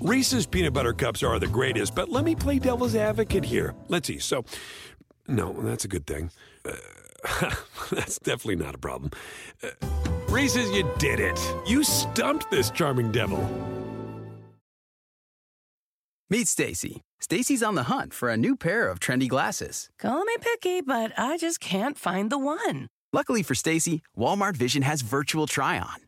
Reese's peanut butter cups are the greatest, but let me play devil's advocate here. Let's see. So, no, that's a good thing. Uh, that's definitely not a problem. Uh, Reese's, you did it. You stumped this charming devil. Meet Stacy. Stacy's on the hunt for a new pair of trendy glasses. Call me picky, but I just can't find the one. Luckily for Stacy, Walmart Vision has virtual try on.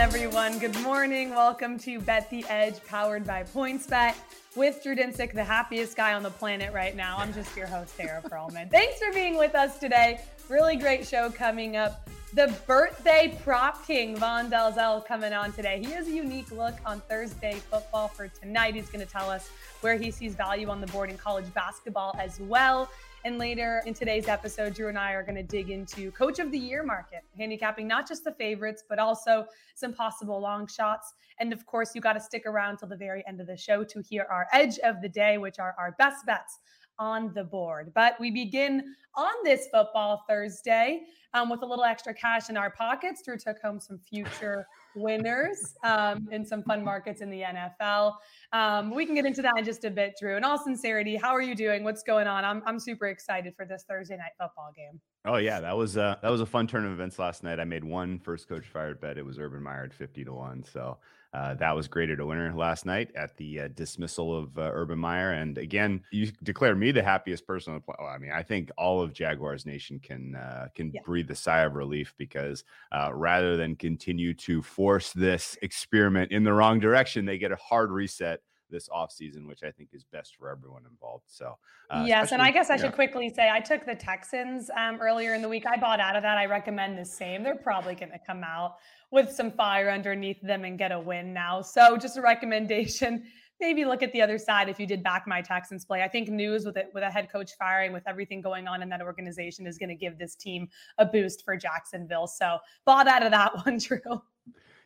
Everyone? Good morning. Welcome to Bet the Edge, powered by PointsBet with Drew Dinsick, the happiest guy on the planet right now. I'm just your host, Sarah Perlman. Thanks for being with us today. Really great show coming up. The birthday prop king, Vaughn Dalzell, coming on today. He has a unique look on Thursday football for tonight. He's going to tell us where he sees value on the board in college basketball as well. And later in today's episode, Drew and I are going to dig into coach of the year market, handicapping not just the favorites, but also some possible long shots. And of course, you got to stick around till the very end of the show to hear our edge of the day, which are our best bets on the board. But we begin on this football Thursday um, with a little extra cash in our pockets. Drew took home some future winners um, in some fun markets in the NFL. Um, we can get into that in just a bit, Drew. In all sincerity, how are you doing? What's going on? I'm, I'm super excited for this Thursday night football game. Oh yeah, that was uh that was a fun turn of events last night. I made one first coach fired bet. It was Urban Meyer at fifty to one. So uh, that was graded a winner last night at the uh, dismissal of uh, Urban Meyer. And again, you declare me the happiest person on the planet. Well, I mean, I think all of Jaguars Nation can uh, can yeah. breathe a sigh of relief because uh, rather than continue to force this experiment in the wrong direction, they get a hard reset this offseason, which I think is best for everyone involved. So, uh, yes. And I guess I yeah. should quickly say I took the Texans um, earlier in the week. I bought out of that. I recommend the same. They're probably going to come out with some fire underneath them and get a win now. So, just a recommendation. Maybe look at the other side if you did back my Texans play. I think news with it with a head coach firing, with everything going on in that organization, is going to give this team a boost for Jacksonville. So bought out of that one, Drew.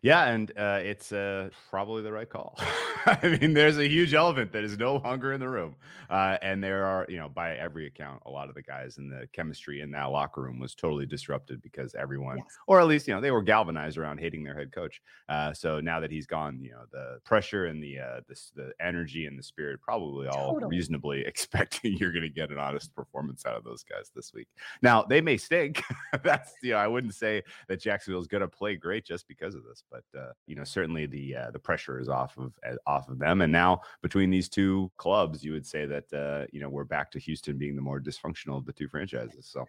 Yeah, and uh, it's uh, probably the right call. I mean, there's a huge elephant that is no longer in the room, uh, and there are, you know, by every account, a lot of the guys in the chemistry in that locker room was totally disrupted because everyone, yes. or at least, you know, they were galvanized around hating their head coach. Uh, so now that he's gone, you know, the pressure and the uh, the, the energy and the spirit, probably all totally. reasonably expecting you're going to get an honest performance out of those guys this week. Now they may stink. That's you know, I wouldn't say that Jacksonville is going to play great just because of this but uh, you know certainly the uh, the pressure is off of uh, off of them. And now between these two clubs, you would say that uh, you know we're back to Houston being the more dysfunctional of the two franchises. So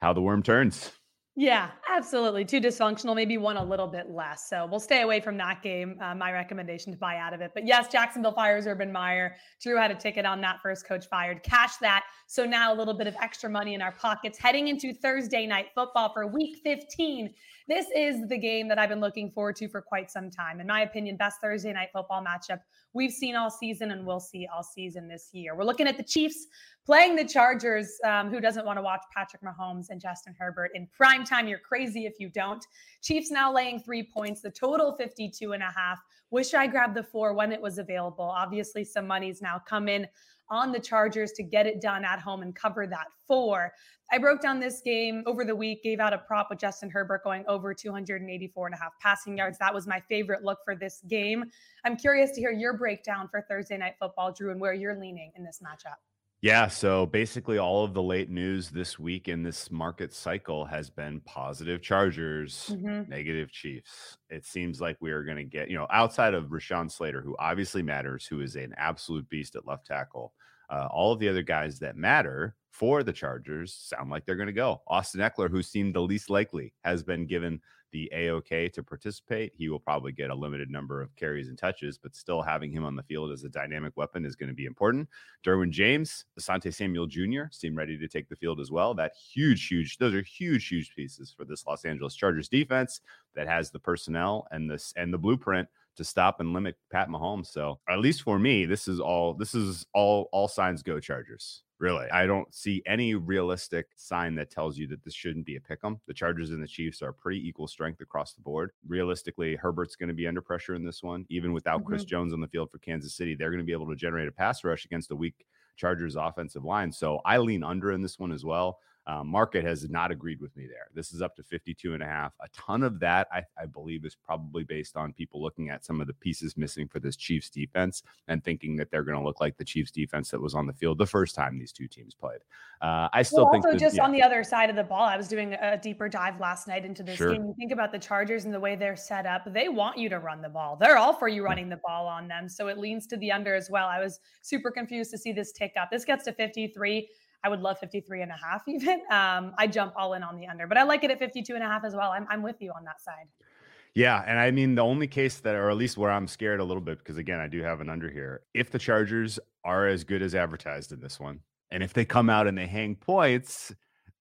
how the worm turns. Yeah, absolutely. Too dysfunctional, maybe one a little bit less. So we'll stay away from that game. Uh, my recommendation to buy out of it. But yes, Jacksonville fires Urban Meyer. Drew had a ticket on that first coach fired. Cash that. So now a little bit of extra money in our pockets heading into Thursday night football for week 15. This is the game that I've been looking forward to for quite some time. In my opinion, best Thursday night football matchup we've seen all season and we'll see all season this year. We're looking at the Chiefs playing the Chargers. Um, who doesn't want to watch Patrick Mahomes and Justin Herbert in prime time? You're crazy if you don't. Chiefs now laying three points, the total 52 and a half. Wish I grabbed the four when it was available. Obviously, some money's now come in on the Chargers to get it done at home and cover that four. I broke down this game over the week, gave out a prop with Justin Herbert going over 284 and a half passing yards. That was my favorite look for this game. I'm curious to hear your breakdown for Thursday night football, Drew, and where you're leaning in this matchup. Yeah, so basically all of the late news this week in this market cycle has been positive Chargers, mm-hmm. negative Chiefs. It seems like we are going to get, you know, outside of Rashawn Slater, who obviously matters, who is an absolute beast at left tackle. Uh, all of the other guys that matter for the Chargers sound like they're going to go. Austin Ekeler, who seemed the least likely, has been given the AOK to participate. He will probably get a limited number of carries and touches, but still having him on the field as a dynamic weapon is going to be important. Derwin James, Asante Samuel Jr. seem ready to take the field as well. That huge, huge, those are huge, huge pieces for this Los Angeles Chargers defense that has the personnel and this and the blueprint to stop and limit Pat Mahomes. So at least for me, this is all this is all all signs go Chargers. Really, I don't see any realistic sign that tells you that this shouldn't be a pick 'em. The Chargers and the Chiefs are pretty equal strength across the board. Realistically, Herbert's going to be under pressure in this one, even without mm-hmm. Chris Jones on the field for Kansas City. They're going to be able to generate a pass rush against a weak Chargers offensive line. So I lean under in this one as well. Um, market has not agreed with me there. This is up to 52 and a half. A ton of that, I, I, believe, is probably based on people looking at some of the pieces missing for this Chiefs defense and thinking that they're going to look like the Chiefs defense that was on the field the first time these two teams played. Uh, I still well, think also that, just yeah. on the other side of the ball, I was doing a deeper dive last night into this sure. game. You think about the Chargers and the way they're set up, they want you to run the ball. They're all for you running the ball on them. So it leans to the under as well. I was super confused to see this tick up. This gets to 53. I would love 53 and a half even. Um, I jump all in on the under, but I like it at 52 and a half as well. I'm, I'm with you on that side. Yeah, and I mean the only case that, or at least where I'm scared a little bit, because again I do have an under here. If the Chargers are as good as advertised in this one, and if they come out and they hang points,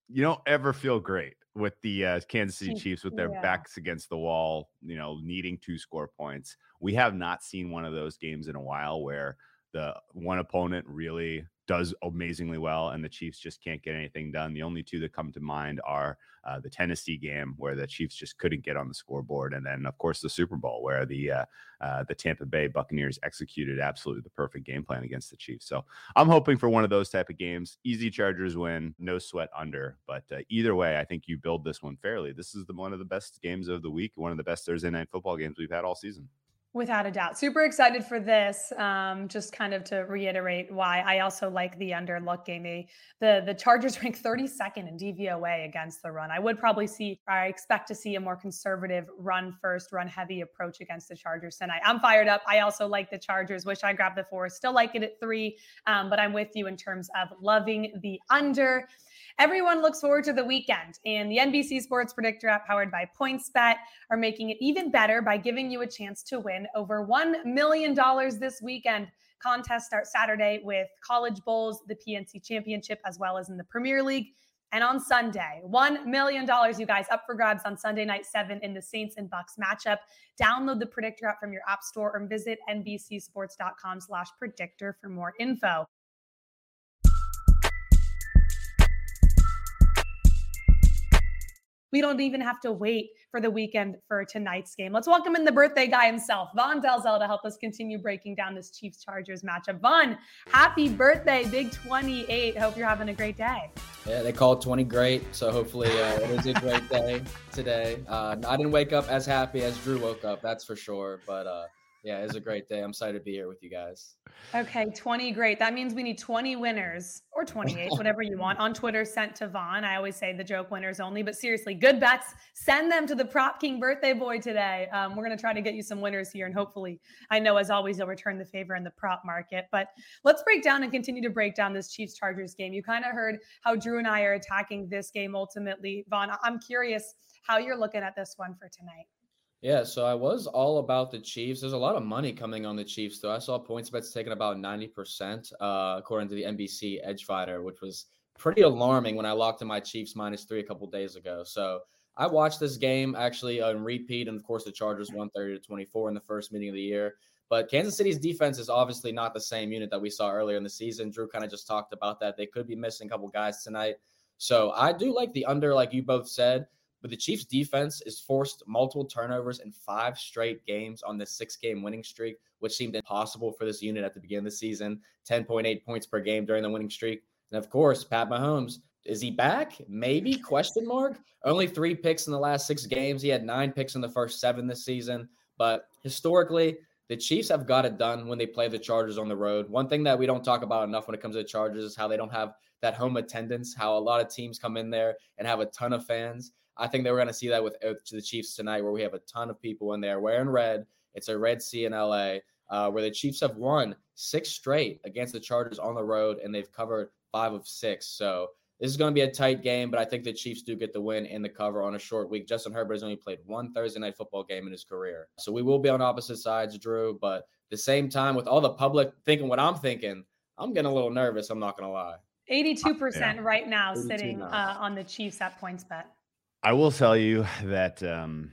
you don't ever feel great with the uh, Kansas City Chiefs with their yeah. backs against the wall, you know, needing to score points. We have not seen one of those games in a while where the one opponent really does amazingly well, and the Chiefs just can't get anything done. The only two that come to mind are uh, the Tennessee game, where the Chiefs just couldn't get on the scoreboard, and then of course the Super Bowl, where the uh, uh, the Tampa Bay Buccaneers executed absolutely the perfect game plan against the Chiefs. So I'm hoping for one of those type of games. Easy Chargers win, no sweat under. But uh, either way, I think you build this one fairly. This is the one of the best games of the week, one of the best Thursday night football games we've had all season. Without a doubt. Super excited for this. Um, just kind of to reiterate why I also like the under looking. The, the the Chargers rank 32nd in DVOA against the run. I would probably see, I expect to see a more conservative run first, run heavy approach against the Chargers tonight. I'm fired up. I also like the Chargers. Wish I grabbed the four. Still like it at three. Um, but I'm with you in terms of loving the under. Everyone looks forward to the weekend, and the NBC Sports Predictor app powered by PointsBet are making it even better by giving you a chance to win over $1 million this weekend. Contest start Saturday with college bowls, the PNC Championship, as well as in the Premier League. And on Sunday, $1 million, you guys, up for grabs on Sunday night seven in the Saints and Bucks matchup. Download the Predictor app from your app store or visit nbcsports.com slash predictor for more info. We don't even have to wait for the weekend for tonight's game. Let's welcome in the birthday guy himself, Vaughn Dalzell, to help us continue breaking down this Chiefs Chargers matchup. Vaughn, happy birthday, big 28. Hope you're having a great day. Yeah, they call 20 great. So hopefully uh, it is a great day today. Uh, I didn't wake up as happy as Drew woke up, that's for sure. But uh, yeah, it's a great day. I'm excited to be here with you guys. Okay, 20 great. That means we need 20 winners or 28, whatever you want, on Twitter sent to Vaughn. I always say the joke winners only, but seriously, good bets. Send them to the Prop King birthday boy today. Um, we're going to try to get you some winners here, and hopefully, I know as always, you'll return the favor in the prop market. But let's break down and continue to break down this Chiefs Chargers game. You kind of heard how Drew and I are attacking this game ultimately. Vaughn, I'm curious how you're looking at this one for tonight. Yeah, so I was all about the Chiefs. There's a lot of money coming on the Chiefs, though. I saw points bets taking about 90%, uh, according to the NBC Edge Fighter, which was pretty alarming when I locked in my Chiefs minus three a couple days ago. So I watched this game actually on repeat, and of course the Chargers 130 to 24 in the first meeting of the year. But Kansas City's defense is obviously not the same unit that we saw earlier in the season. Drew kind of just talked about that. They could be missing a couple guys tonight. So I do like the under, like you both said. But the Chiefs defense is forced multiple turnovers in five straight games on this six game winning streak, which seemed impossible for this unit at the beginning of the season 10.8 points per game during the winning streak. And of course, Pat Mahomes. Is he back? Maybe? Question mark. Only three picks in the last six games. He had nine picks in the first seven this season. But historically, the Chiefs have got it done when they play the Chargers on the road. One thing that we don't talk about enough when it comes to the Chargers is how they don't have that home attendance, how a lot of teams come in there and have a ton of fans. I think that we're going to see that with uh, the Chiefs tonight, where we have a ton of people in there wearing red. It's a red sea in LA, uh, where the Chiefs have won six straight against the Chargers on the road, and they've covered five of six. So this is going to be a tight game, but I think the Chiefs do get the win in the cover on a short week. Justin Herbert has only played one Thursday night football game in his career. So we will be on opposite sides, Drew. But the same time, with all the public thinking what I'm thinking, I'm getting a little nervous. I'm not going to lie. 82% yeah. right now sitting uh, on the Chiefs at PointsBet. I will tell you that um,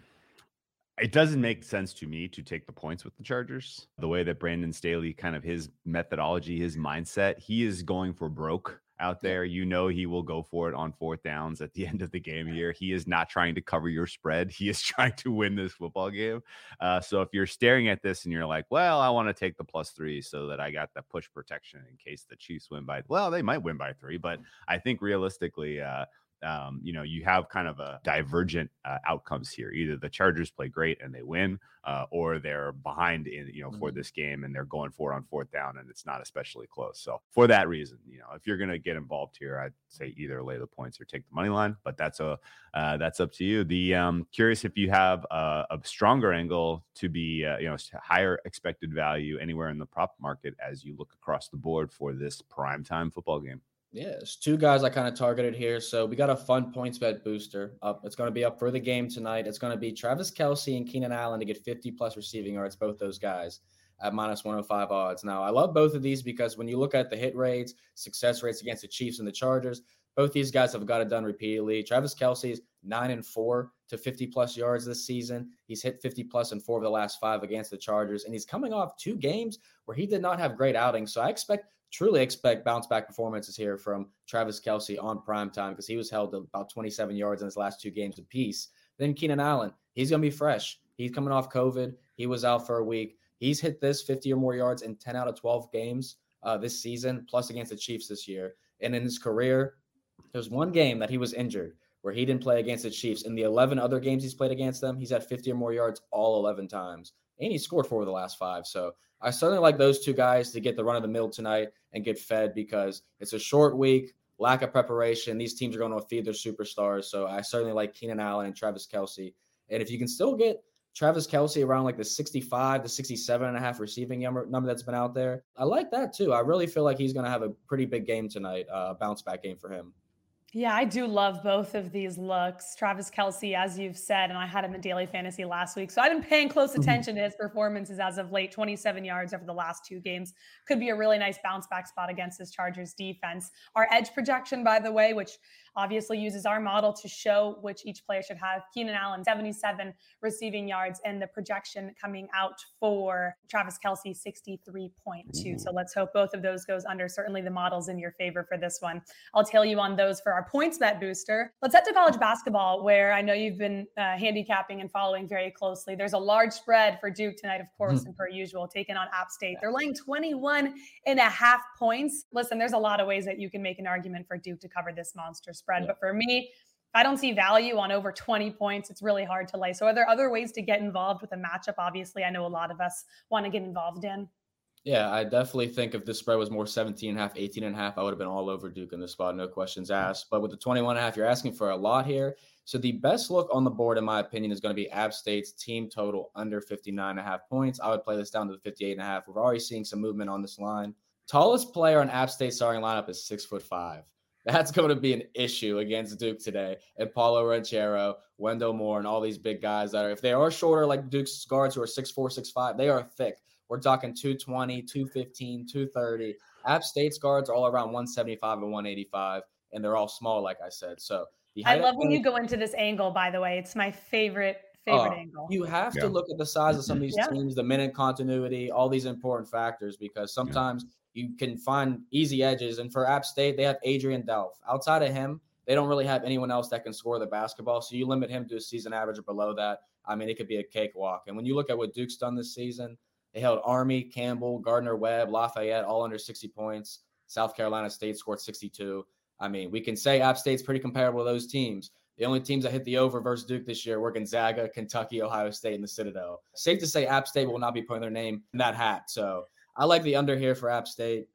it doesn't make sense to me to take the points with the Chargers. The way that Brandon Staley, kind of his methodology, his mindset, he is going for broke out there. You know he will go for it on fourth downs at the end of the game here. He is not trying to cover your spread. He is trying to win this football game. Uh, so if you're staring at this and you're like, well, I want to take the plus three so that I got the push protection in case the Chiefs win by, well, they might win by three, but I think realistically, uh, um, you know, you have kind of a divergent uh, outcomes here. Either the Chargers play great and they win, uh, or they're behind in, you know, for Mm-hmm. this game and they're going for it on fourth down and it's not especially close. So for that reason, you know, if you're going to get involved here, I'd say either lay the points or take the money line, but that's a, uh, that's up to you. The um, curious if you have a, a stronger angle to be, uh, you know, higher expected value anywhere in the prop market as you look across the board for this prime time football game. There's two guys I kind of targeted here. So we got a fun points bet booster up. It's going to be up for the game tonight. It's going to be Travis Kelce and Keenan Allen to get 50 plus receiving yards, both those guys at minus 105 odds. Now, I love both of these because when you look at the hit rates, success rates against the Chiefs and the Chargers, both these guys have got it done repeatedly. Travis Kelce's nine and four to 50 plus yards this season. He's hit 50 plus in four of the last five against the Chargers, and he's coming off two games where he did not have great outings. So I expect truly expect bounce back performances here from Travis Kelce on prime time because he was held to about 27 yards in his last two games apiece. Then Keenan Allen, he's going to be fresh. He's coming off COVID. He was out for a week. He's hit this 50 or more yards in 10 out of 12 games uh, this season, plus against the Chiefs this year. And in his career, there's one game that he was injured where he didn't play against the Chiefs. In the 11 other games he's played against them, he's had 50 or more yards all 11 times. And he scored four of the last five. So I certainly like those two guys to get the run of the mill tonight and get fed because it's a short week, lack of preparation. These teams are going to feed their superstars. So I certainly like Keenan Allen and Travis Kelce. And if you can still get Travis Kelce around like the 65 to 67 and a half receiving number, that's been out there, I like that too. I really feel like he's going to have a pretty big game tonight, uh, bounce back game for him. Yeah, I do love both of these looks. Travis Kelce, as you've said, and I had him in daily fantasy last week. So I've been paying close mm-hmm. attention to his performances as of late 27 yards over the last two games. Could be a really nice bounce back spot against this Chargers defense. Our edge projection, by the way, which obviously uses our model to show which each player should have. Keenan Allen, 77 receiving yards, and the projection coming out for Travis Kelce, 63.2. So let's hope both of those goes under. Certainly the model's in your favor for this one. I'll tell you on those for our points bet booster. Let's head to college basketball, where I know you've been uh, handicapping and following very closely. There's a large spread for Duke tonight, of course, and per usual, taking on App State. They're laying 21 and a half points. Listen, there's a lot of ways that you can make an argument for Duke to cover this monster spread. But for me, if I don't see value on over 20 points, it's really hard to lay. So, are there other ways to get involved with a matchup? Obviously, I know a lot of us want to get involved in. Yeah, I definitely think if this spread was more 17 and a half, 18 and a half, I would have been all over Duke in this spot, no questions asked. But with the 21 and a half, you're asking for a lot here. So the best look on the board, in my opinion, is going to be App State's team total under 59 and a half points. I would play this down to the 58 and a half. We're already seeing some movement on this line. Tallest player on App State starting lineup is six foot five. That's going to be an issue against Duke today. And Paolo Banchero, Wendell Moore, and all these big guys that are, if they are shorter like Duke's guards who are 6'4, 6'5, they are thick. We're talking 220, 215, 230. App State's guards are all around 175 and 185, and they're all small, like I said. So the I height love when you go into this angle, by the way. It's my favorite, oh, favorite Oh, angle. You have Yeah. to look at the size of some of these Yeah. teams, the minute continuity, all these important factors, because sometimes you can find easy edges. And for App State, they have Adrian Delph. Outside of him, they don't really have anyone else that can score the basketball. So you limit him to a season average or below that. I mean, it could be a cakewalk. And when you look at what Duke's done this season, they held Army, Campbell, Gardner Webb, Lafayette all under 60 points. South Carolina State scored 62. I mean, we can say App State's pretty comparable to those teams. The only teams that hit the over versus Duke this year were Gonzaga, Kentucky, Ohio State, and the Citadel. Safe to say App State will not be putting their name in that hat. So I like the under here for App State.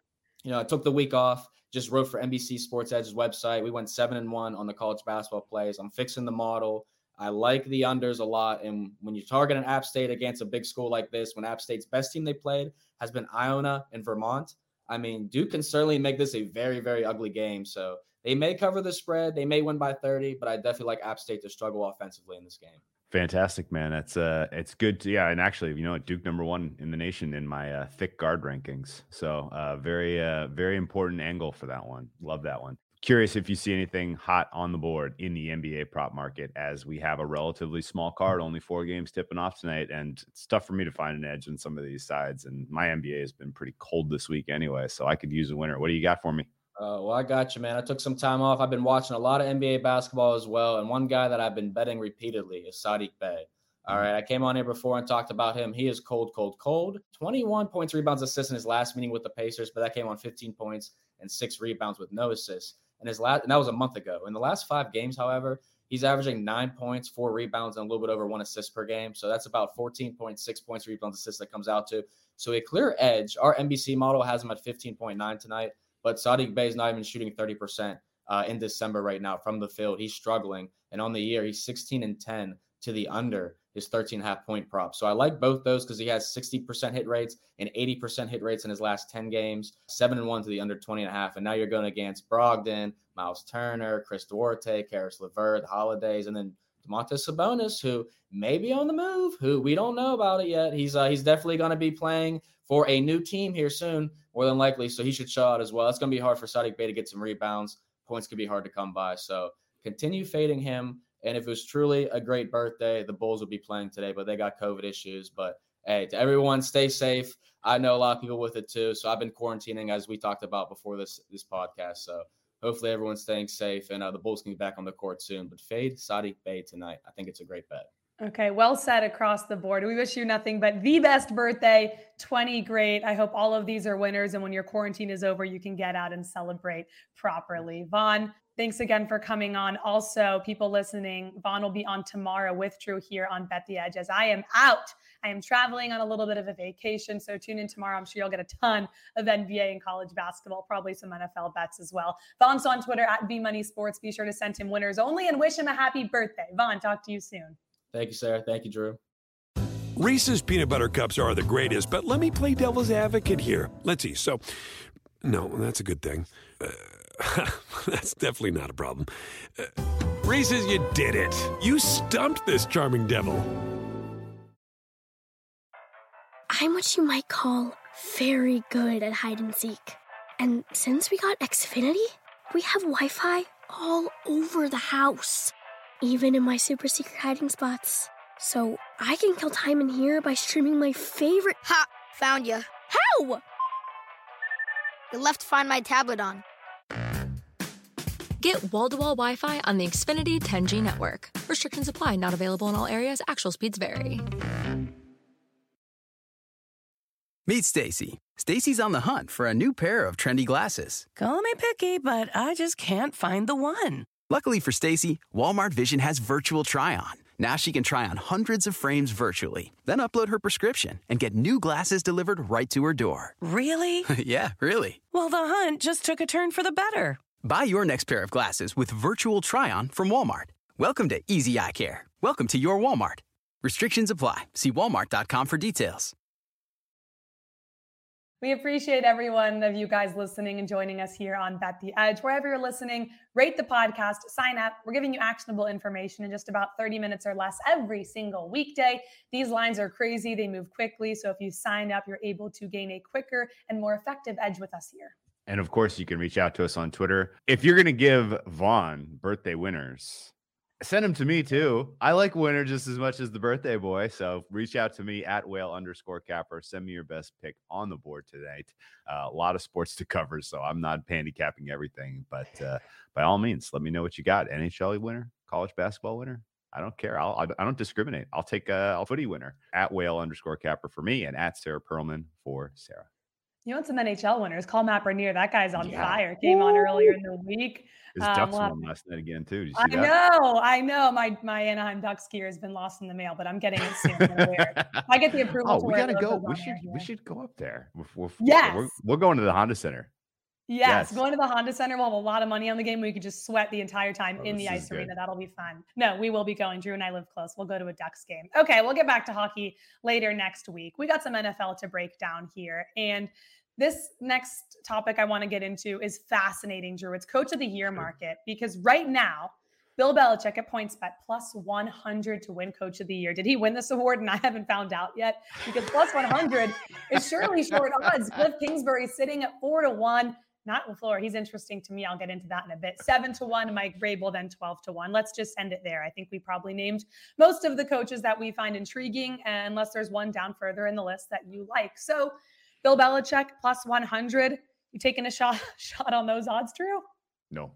You know, I took the week off, just wrote for NBC Sports Edge's website. We went seven and one on the college basketball plays. I'm fixing the model. I like the unders a lot. And when you target an App State against a big school like this, when App State's best team they played has been Iona and Vermont, I mean, Duke can certainly make this a very, very ugly game. So they may cover the spread. They may win by 30, but I definitely like App State to struggle offensively in this game. Fantastic, man. That's uh, it's good. To, yeah, and actually, you know, Duke number one in the nation in my uh, thick guard rankings. So, uh, very, uh, very important angle for that one. Love that one. curious if you see anything hot on the board in the NBA prop market as we have a relatively small card, only four games tipping off tonight. And it's tough for me to find an edge on some of these sides. And my NBA has been pretty cold this week anyway, so I could use a winner. What do you got for me? Uh, well, I got you, man. I took some time off. I've been watching a lot of NBA basketball as well. And one guy that I've been betting repeatedly is Saddiq Bey. All right. I came on here before and talked about him. He is cold, cold, cold. 21 points, rebounds, assists in his last meeting with the Pacers, but that came on 15 points and six rebounds with no assists. And his last, and that was a month ago. In the last five games, however, he's averaging nine points, four rebounds, and a little bit over one assist per game. So that's about 14.6 points, rebounds, assists that comes out to. So a clear edge. Our NBC model has him at 15.9 tonight, but Saddiq Bey is not even shooting 30% uh, in December right now from the field. He's struggling. And on the year, he's 16 and 10 to the under his 13 and a half point prop. So I like both those because he has 60% hit rates and 80% hit rates in his last 10 games, seven and one to the under 20 and a half. And now you're going against Brogdon, Miles Turner, Chris Duarte, Caris LeVert, Holidays, and then Domantas Sabonis, who may be on the move, who we don't know about it yet. He's uh, he's definitely going to be playing for a new team here soon, more than likely. So he should show out as well. It's going to be hard for Saddiq Bey to get some rebounds. Points could be hard to come by. So continue fading him. And if it was truly a great birthday, the Bulls would be playing today, but they got COVID issues. But hey, to everyone, stay safe. I know a lot of people with it too. So I've been quarantining as we talked about before this this podcast. So hopefully everyone's staying safe and uh, the Bulls can be back on the court soon. But fade Saddiq Bey tonight. I think it's a great bet. Okay, well said across the board. We wish you nothing but the best birthday. 20 great. I hope all of these are winners. And when your quarantine is over, you can get out and celebrate properly. Vaughn, Thanks again for coming on. Also, people listening, Vaughn will be on tomorrow with Drew here on Bet the Edge as I am out. I am traveling on a little bit of a vacation. So tune in tomorrow. I'm sure you'll get a ton of NBA and college basketball, probably some NFL bets as well. Vaughn's on Twitter at Money Sports. Be sure to send him winners only and wish him a happy birthday. Vaughn, talk to you soon. Thank you, Sarah. Thank you, Drew. Reese's peanut butter cups are the greatest, but let me play devil's advocate here. Let's see. So, no, that's a good thing. Uh, That's definitely not a problem. Uh, Reese's, you did it. You stumped this charming devil. I'm what you might call very good at hide and seek. And since we got Xfinity, we have Wi Fi all over the house, even in my super secret hiding spots. So I can kill time in here by streaming my favorite. Ha! Found you. How? You left Find My tablet on. Get wall to wall Wi Fi on the Xfinity 10G network. Restrictions apply, not available in all areas. Actual speeds vary. Meet Stacy. Stacy's on the hunt for a new pair of trendy glasses. Call me picky, but I just can't find the one. Luckily for Stacy, Walmart Vision has virtual try on. Now she can try on hundreds of frames virtually, then upload her prescription and get new glasses delivered right to her door. Really? yeah, really. Well, the hunt just took a turn for the better. Buy your next pair of glasses with virtual try on from Walmart. Welcome to Easy Eye Care. Welcome to your Walmart. Restrictions apply. See walmart.com for details. We appreciate every one of you guys listening and joining us here on Bet the Edge. Wherever you're listening, rate the podcast, sign up. We're giving you actionable information in just about 30 minutes or less every single weekday. These lines are crazy, they move quickly. So if you sign up, you're able to gain a quicker and more effective edge with us here. And of course, you can reach out to us on Twitter. If you're going to give Vaughn birthday winners, send them to me too. I like winner just as much as the birthday boy. So reach out to me at whale underscore capper. Send me your best pick on the board tonight. Uh, a lot of sports to cover, so I'm not handicapping everything. But uh, by all means, let me know what you got. NHL winner, college basketball winner. I don't care. I'll, I don't discriminate. I'll take a, a footy winner at whale underscore capper for me and at Sarah Perlman for Sarah. You want some NHL winners? Call Matt Bernier. That guy's on yeah. fire. Came on earlier in the week. His um, Ducks won last night again too. I that? know, I know. My my Anaheim Ducks gear has been lost in the mail, but I'm getting it soon. I get the approval. Oh, we gotta go. We should we should go up there. We're, we're, yes, we're, we're going to the Honda Center. Yes, yes, going to the Honda Center. We'll have a lot of money on the game. We could just sweat the entire time oh, in the ice arena. That'll be fun. No, we will be going. Drew and I live close. We'll go to a Ducks game. Okay, we'll get back to hockey later next week. We got some NFL to break down here. And this next topic I want to get into is fascinating, Drew. It's coach of the year market because right now, Bill Belichick at PointsBet plus 100 to win coach of the year. Did he win this award? And I haven't found out yet because plus 100 is surely short odds. Cliff Kingsbury sitting at four to one. Matt LaFleur. He's interesting to me. I'll get into that in a bit. Seven to one, Mike Vrabel, then 12 to one. Let's just end it there. I think we probably named most of the coaches that we find intriguing, unless there's one down further in the list that you like. So, Bill Belichick plus 100. You taking a shot shot on those odds, Drew? No.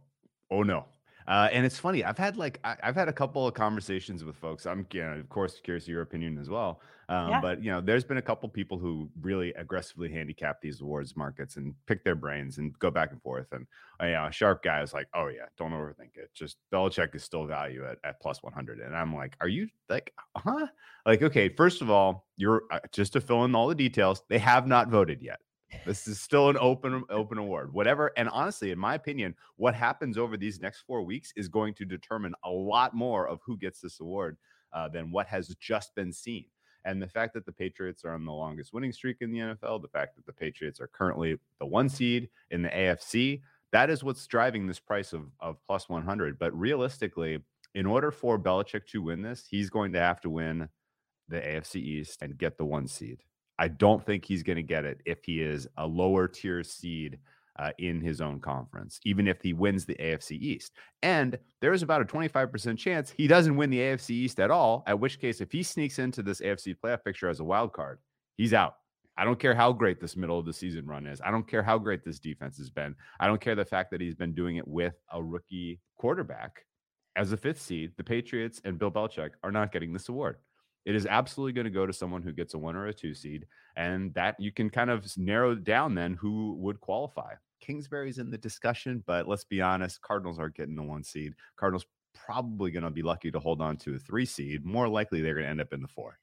Oh no. Uh, and it's funny. I've had like I, have had a couple of conversations with folks. I'm, you know, of course, curious your opinion as well. Um, yeah. But you know, there's been a couple people who really aggressively handicap these awards markets and pick their brains and go back and forth. And uh, you know, a sharp guy is like, "Oh yeah, don't overthink it. Just Belichick is still value at, at plus 100." And I'm like, "Are you like, huh? Like, okay, first of all, you're uh, just to fill in all the details. They have not voted yet. This is still an open open award. Whatever. And honestly, in my opinion, what happens over these next four weeks is going to determine a lot more of who gets this award uh, than what has just been seen. And the fact that the Patriots are on the longest winning streak in the NFL, the fact that the Patriots are currently the one seed in the AFC, that is what's driving this price of, of plus 100. But realistically, in order for Belichick to win this, he's going to have to win the AFC East and get the one seed. I don't think he's going to get it if he is a lower tier seed uh, in his own conference, even if he wins the AFC East. And there's about a 25% chance he doesn't win the AFC East at all, at which case, if he sneaks into this AFC playoff picture as a wild card, he's out. I don't care how great this middle of the season run is. I don't care how great this defense has been. I don't care the fact that he's been doing it with a rookie quarterback. As a fifth seed, the Patriots and Bill Belichick are not getting this award. It is absolutely going to go to someone who gets a one or a two seed. And that you can kind of narrow down then who would qualify. Kingsbury's in the discussion, but let's be honest, Cardinals aren't getting the one seed. Cardinals probably going to be lucky to hold on to a three seed. More likely, they're going to end up in the four.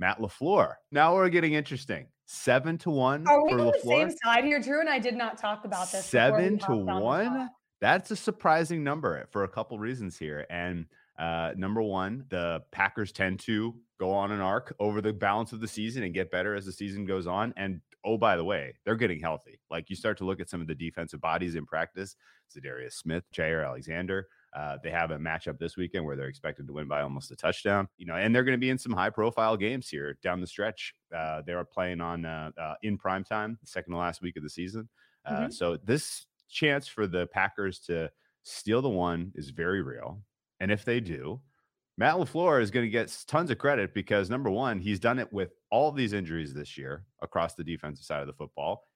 Matt LaFleur. Now we're getting interesting. Seven to one. Are we on LaFleur. the same side here, Drew? And I did not talk about this. Seven to one. That's a surprising number for a couple reasons here. And uh, number one, the Packers tend to go on an arc over the balance of the season and get better as the season goes on. And oh, by the way, they're getting healthy. Like you start to look at some of the defensive bodies in practice, Za'Darius Smith, Jaire Alexander. Uh, they have a matchup this weekend where they're expected to win by almost a touchdown, you know, and they're going to be in some high profile games here down the stretch. Uh, they are playing on uh, uh, in prime time, the second to last week of the season. Uh, mm-hmm. So this chance for the Packers to steal the one is very real. And if they do, Matt LaFleur is going to get tons of credit because number one, he's done it with all these injuries this year across the defensive side of the football.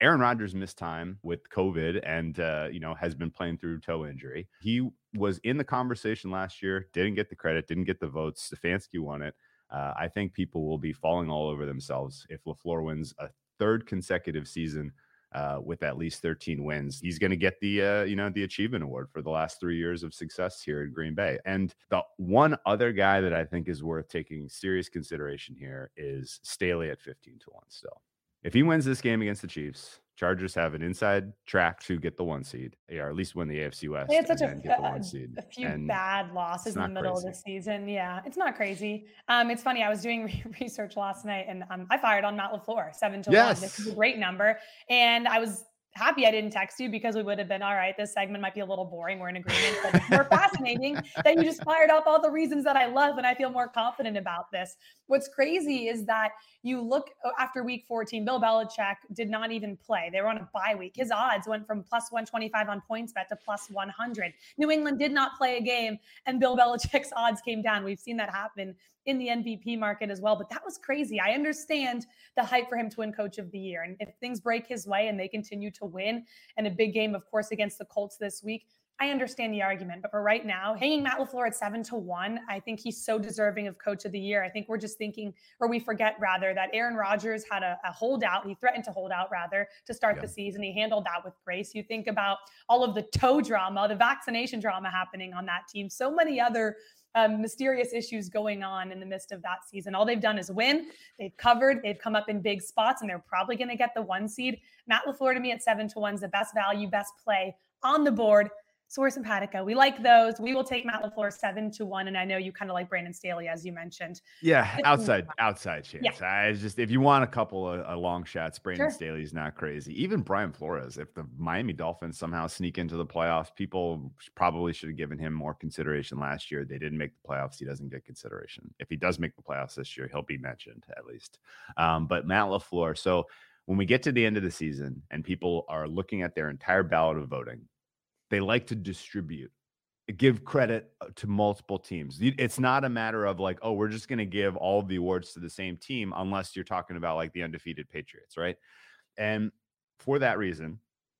Aaron Rodgers missed time with COVID and, uh, you know, has been playing through toe injury. He was in the conversation last year, didn't get the credit, didn't get the votes. Stefanski won it. Uh, I think people will be falling all over themselves if LaFleur wins a third consecutive season uh, with at least 13 wins. He's going to get the uh, you know the achievement award for the last three years of success here in Green Bay. And the one other guy that I think is worth taking serious consideration here is Staley at 15 to one. Still, if he wins this game against the Chiefs, Chargers have an inside track to get the one seed, or at least win the AFC West. They had such a, a, a, few and bad losses in the middle crazy. of the season. Yeah, it's not crazy. Um, it's funny. I was doing re- research last night, and um, I fired on Matt LaFleur, seven to yes. one. This is a great number, and I was happy I didn't text you because we would have been all right. This segment might be a little boring. We're in agreement, but it's more fascinating that you just fired off all the reasons that I love and I feel more confident about this. What's crazy is that you look uh, after week 14, Bill Belichick did not even play. They were on a bye week. His odds went from plus 125 on points bet to plus 100. New England did not play a game, and Bill Belichick's odds came down. We've seen that happen in the MVP market as well. But that was crazy. I understand the hype for him to win Coach of the Year. And if things break his way and they continue to win, and a big game, of course, against the Colts this week, I understand the argument, but for right now, hanging Matt LaFleur at seven to one, I think he's so deserving of coach of the year. I think we're just thinking, or we forget rather, that Aaron Rodgers had a, a holdout. He threatened to hold out rather to start yeah. the season. He handled that with grace. You think about all of the toe drama, the vaccination drama happening on that team, so many other um, mysterious issues going on in the midst of that season. All they've done is win. They've covered. They've come up in big spots, and they're probably going to get the one seed. Matt LaFleur to me at seven to one is the best value, best play on the board. Source Simpatico. We like those. We will take Matt LaFleur seven to one. And I know you kind of like Brandon Staley, as you mentioned. Yeah, outside, outside chance. Yeah. I just if you want a couple of, of long shots, Brandon sure. Staley's not crazy. Even Brian Flores, if the Miami Dolphins somehow sneak into the playoffs, people probably should have given him more consideration last year. They didn't make the playoffs. He doesn't get consideration. If he does make the playoffs this year, he'll be mentioned at least. Um, but Matt LaFleur. So when we get to the end of the season and people are looking at their entire ballot of voting, they like to distribute give credit uh, to multiple teams. It's not a matter of like, oh, we're just going to give all of the awards to the same team, unless you're talking about like the undefeated Patriots, right? And for that reason,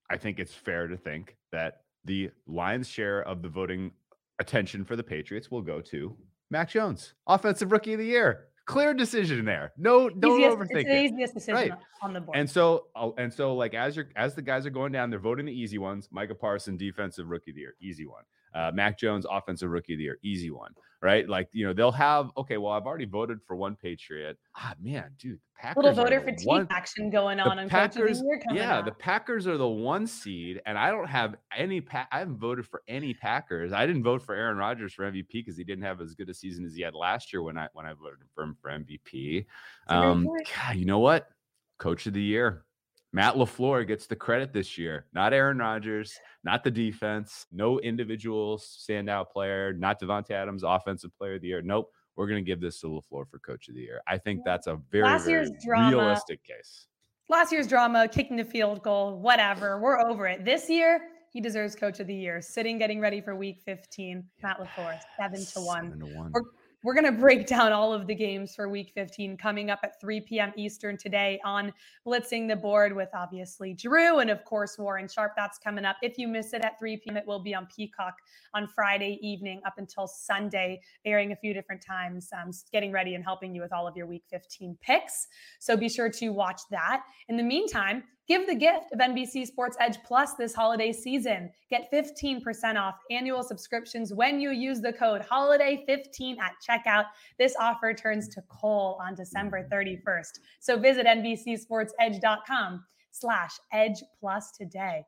I think it's fair to think that the lion's share of the voting attention for the Patriots will go to Mac Jones, offensive rookie of the year. Clear decision there. No, don't easiest, overthink it's the it. easiest decision Right. on the board. And so, oh, and so, like as you're as the guys are going down, they're voting the easy ones. Micah Parson, defensive rookie of the year, easy one. Uh, Mac Jones, offensive rookie of the year, easy one. Right? Like you know, they'll have okay. Well, I've already voted for one Patriot. Ah, man, dude, the Packers Little voter the fatigue one- action going on of Packers, the yeah, the Packers are the one seed, and I don't have any. Pa- I haven't voted for any Packers. I didn't vote for Aaron Rodgers for MVP because he didn't have as good a season as he had last year when I when I voted for him for MVP. Um. God, you know what? Coach of the year, Matt Lafleur gets the credit this year. Not Aaron Rodgers, not the defense, no individual standout player, not Davante Adams, offensive player of the year. Nope. We're going to give this to LaFleur for coach of the year. I think that's a very, Last very year's drama- realistic case. Last year's drama, kicking the field goal, whatever. We're over it. This year, he deserves Coach of the Year. Sitting, getting ready for Week 15. Matt Lafleur, seven to one. Seven to one. We're- We're going to break down all of the games for week 15 coming up at 3 p.m. Eastern today on Blitzing the Board with obviously Drew and, of course, Warren Sharp. That's coming up. If you miss it at 3 p.m., it will be on Peacock on Friday evening up until Sunday, airing a few different times, um, getting ready and helping you with all of your week 15 picks. So be sure to watch that. In the meantime, Give the gift of NBC Sports Edge Plus this holiday season. Get 15% off annual subscriptions when you use the code HOLIDAY15 at checkout. This offer turns to coal on December 31st. So visit NBCSportsEdge.com slash Edge Plus today.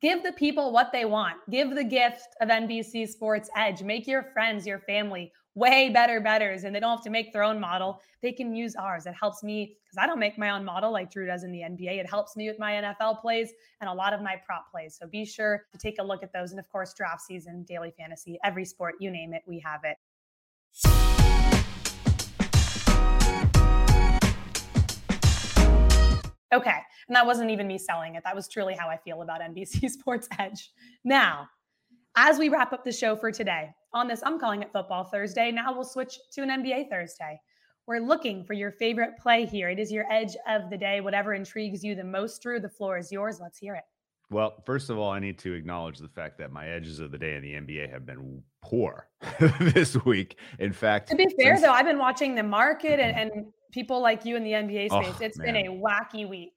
Give the people what they want. Give the gift of NBC Sports Edge. Make your friends, your family way better betters, and they don't have to make their own model. They can use ours. It helps me because I don't make my own model like Drew does in the NBA. It helps me with my NFL plays and a lot of my prop plays. So be sure to take a look at those. And of course, draft season, daily fantasy, every sport, you name it, we have it. Okay. And that wasn't even me selling it. That was truly how I feel about NBC Sports Edge. Now, as we wrap up the show for today, on this, I'm calling it Football Thursday. Now we'll switch to an NBA Thursday. We're looking for your favorite play here. It is your edge of the day. Whatever intrigues you the most, Drew, the floor is yours. Let's hear it. Well, first of all, I need to acknowledge the fact that my edges of the day in the NBA have been poor this week. In fact, To be fair, since- though, I've been watching the market mm-hmm. and, and people like you in the NBA Oh, space. It's been a wacky week.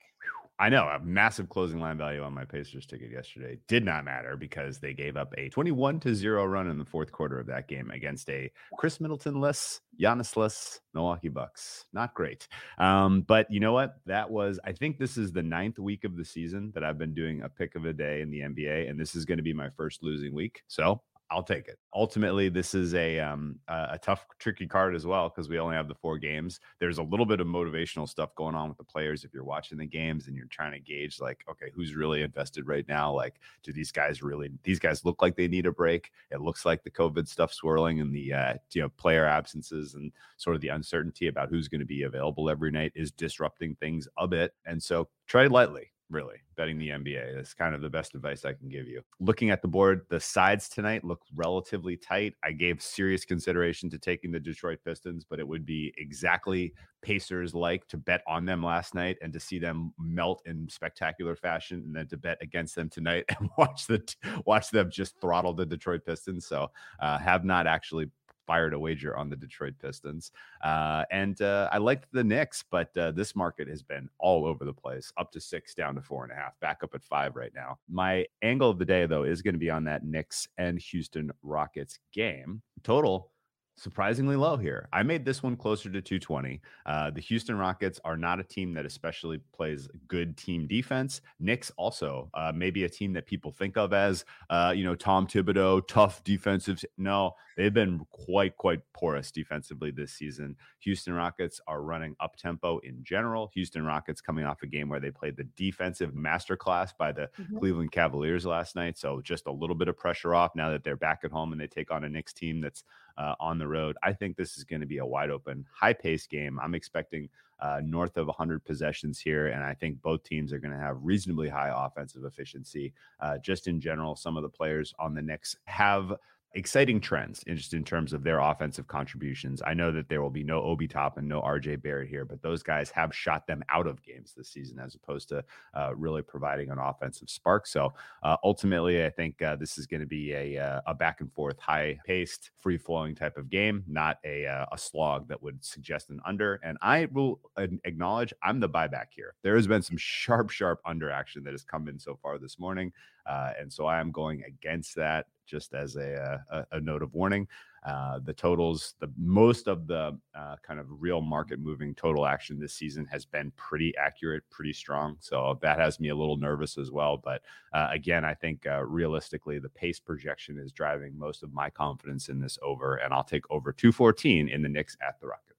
I know a massive closing line value on my Pacers ticket yesterday did not matter because they gave up a 21 to 0 run in the fourth quarter of that game against a Khris Middleton less, Giannis less Milwaukee Bucks. Not great. Um, but you know what? That was, I think this is the ninth week of the season that I've been doing a pick of a day in the NBA, and this is going to be my first losing week. So I'll take it. Ultimately, this is a um, a tough, tricky card as well because we only have the four games. There's a little bit of motivational stuff going on with the players if you're watching the games and you're trying to gauge like, okay, who's really invested right now? Like, do these guys really? These guys look like they need a break. It looks like the COVID stuff swirling and the uh, you know player absences and sort of the uncertainty about who's going to be available every night is disrupting things a bit. And so, tread lightly really betting the NBA. That's kind of the best advice I can give you. Looking at the board, the sides tonight look relatively tight. I gave serious consideration to taking the Detroit Pistons, but it would be exactly Pacers like to bet on them last night and to see them melt in spectacular fashion and then to bet against them tonight and watch the watch them just throttle the Detroit Pistons. So, uh, have not actually fired a wager on the Detroit Pistons. Uh, and uh, I liked the Knicks, but uh, this market has been all over the place, up to six, down to four and a half, back up at five right now. My angle of the day, though, is going to be on that Knicks and Houston Rockets game. Total surprisingly low here. I made this one closer to 220. Uh, the Houston Rockets are not a team that especially plays good team defense. Knicks also uh, maybe a team that people think of as, uh, you know, Tom Thibodeau, tough defensive. No, they've been quite, quite porous defensively this season. Houston Rockets are running up tempo in general. Houston Rockets coming off a game where they played the defensive masterclass by the Mhm. Cleveland Cavaliers last night. So just a little bit of pressure off now that they're back at home and they take on a Knicks team that's uh, on the road. I think this is going to be a wide open, high pace game. I'm expecting uh, north of 100 possessions here. And I think both teams are going to have reasonably high offensive efficiency. Uh, just in general, some of the players on the Knicks have exciting trends just in terms of their offensive contributions. I know that there will be no Obi Top and no RJ Barrett here, but those guys have shot them out of games this season as opposed to uh, really providing an offensive spark. So uh, ultimately, I think uh, this is going to be a, uh, a back and forth, high paced, free flowing type of game, not a, uh, a slog that would suggest an under. And I will acknowledge I'm the buyback here. There has been some sharp, sharp under action that has come in so far this morning. Uh, and so I am going against that just as a, uh, a, a note of warning. Uh, the totals, the most of the uh, kind of real market moving total action this season has been pretty accurate, pretty strong. So that has me a little nervous as well. But uh, again, I think uh, realistically, the pace projection is driving most of my confidence in this over, and I'll take over 214 in the Knicks at the Rockets.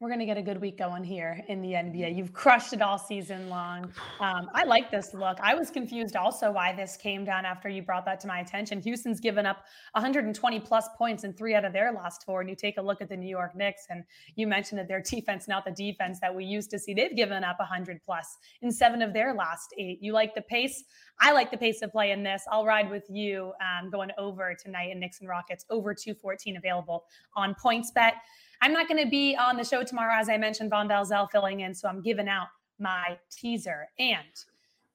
We're going to get a good week going here in the NBA. You've crushed it all season long. Um, I like this look. I was confused also why this came down after you brought that to my attention. Houston's given up 120 plus points in three out of their last four. And you take a look at the New York Knicks, and you mentioned that their defense, not the defense that we used to see, they've given up 100 plus in seven of their last eight. You like the pace? I like the pace of play in this. I'll ride with you um, going over tonight in Knicks and Rockets, over 214 available on PointsBet. I'm not going to be on the show tomorrow, as I mentioned, Vaughn Dalzell filling in. So I'm giving out my teaser. And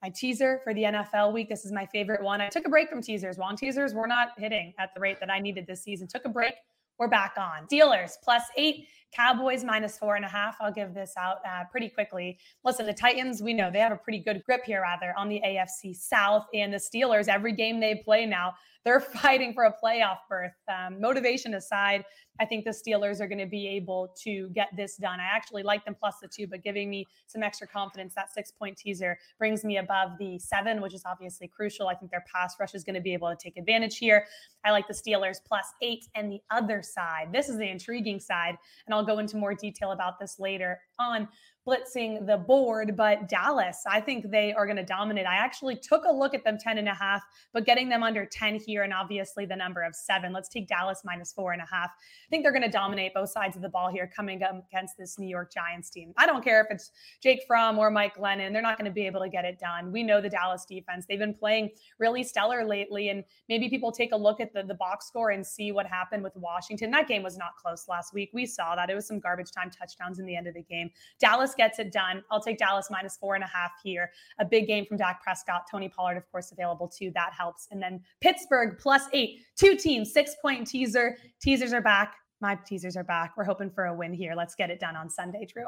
my teaser for the NFL week, this is my favorite one. I took a break from teasers. Long teasers were not hitting at the rate that I needed this season. Took a break. We're back on. Steelers plus eight, Cowboys minus four and a half. I'll give this out uh, pretty quickly. Listen, the Titans, we know they have a pretty good grip here, rather, on the AFC South. And the Steelers, every game they play now, they're fighting for a playoff berth. Um, motivation aside, I think the Steelers are going to be able to get this done. I actually like them plus the two, but giving me some extra confidence, that six point teaser brings me above the seven, which is obviously crucial. I think their pass rush is going to be able to take advantage here. I like the Steelers plus eight and the other side. This is the intriguing side, and I'll go into more detail about this later on blitzing the board, but Dallas, I think they are going to dominate. I actually took a look at them 10 and a half, but getting them under 10 here and obviously the number of seven. Let's take Dallas minus four and a half. I think they're going to dominate both sides of the ball here coming up against this New York Giants team. I don't care if it's Jake Fromm or Mike Glennon, they're not going to be able to get it done. We know the Dallas defense. They've been playing really stellar lately, and maybe people take a look at the, the box score and see what happened with Washington. That game was not close last week. We saw that. It was some garbage time touchdowns in the end of the game. Dallas gets it done. I'll take Dallas minus four and a half here. A big game from Dak Prescott. Tony Pollard, of course, available too. That helps. And then Pittsburgh plus eight, two teams, six point teaser. Teasers are back. My teasers are back. We're hoping for a win here. Let's get it done on Sunday, Drew.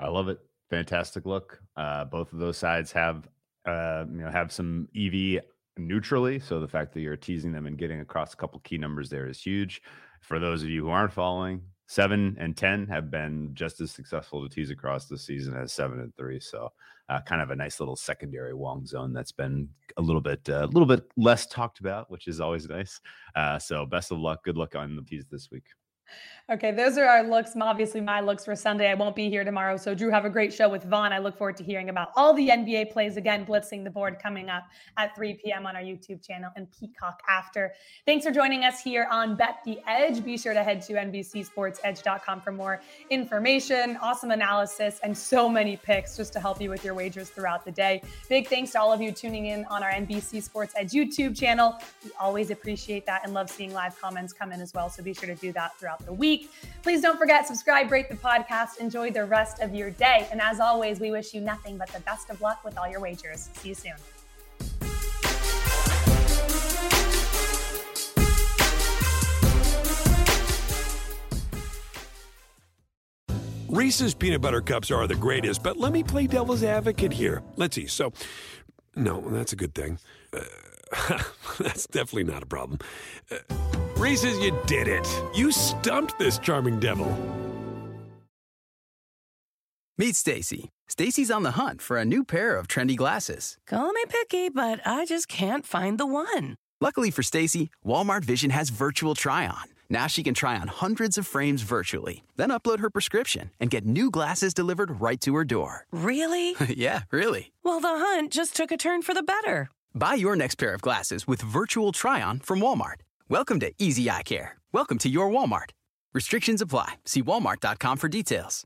I love it. Fantastic look. Uh, both of those sides have, uh, you know, have some EV neutrally. So the fact that you're teasing them and getting across a couple key numbers there is huge. For those of you who aren't following, seven and ten have been just as successful to tease across this season as seven and three. So, uh, kind of a nice little secondary Wong zone that's been a little bit uh, a little bit less talked about, which is always nice. Uh, so, best of luck. Good luck on the tease this week. Okay, those are our looks. Obviously, my looks for Sunday. I won't be here tomorrow. So, Drew, have a great show with Vaughn. I look forward to hearing about all the NBA plays again, blitzing the board coming up at 3 p.m. on our YouTube channel and Peacock after. Thanks for joining us here on Bet the Edge. Be sure to head to NBCSportsEdge.com for more information, awesome analysis, and so many picks just to help you with your wagers throughout the day. Big thanks to all of you tuning in on our NBC Sports Edge YouTube channel. We always appreciate that and love seeing live comments come in as well. So, be sure to do that throughout the week week. Please don't forget, subscribe, rate the podcast, enjoy the rest of your day. And as always, we wish you nothing but the best of luck with all your wagers. See you soon. Reese's peanut butter cups are the greatest, but let me play devil's advocate here. Let's see. So, no, that's a good thing. Uh, that's definitely not a problem. Uh, Reese's, you did it. You stumped this charming devil. Meet Stacy. Stacy's on the hunt for a new pair of trendy glasses. Call me picky, but I just can't find the one. Luckily for Stacy, Walmart Vision has virtual try on. Now she can try on hundreds of frames virtually, then upload her prescription and get new glasses delivered right to her door. Really? yeah, really. Well, the hunt just took a turn for the better. Buy your next pair of glasses with virtual try on from Walmart. Welcome to Easy Eye Care. Welcome to your Walmart. Restrictions apply. See walmart.com for details.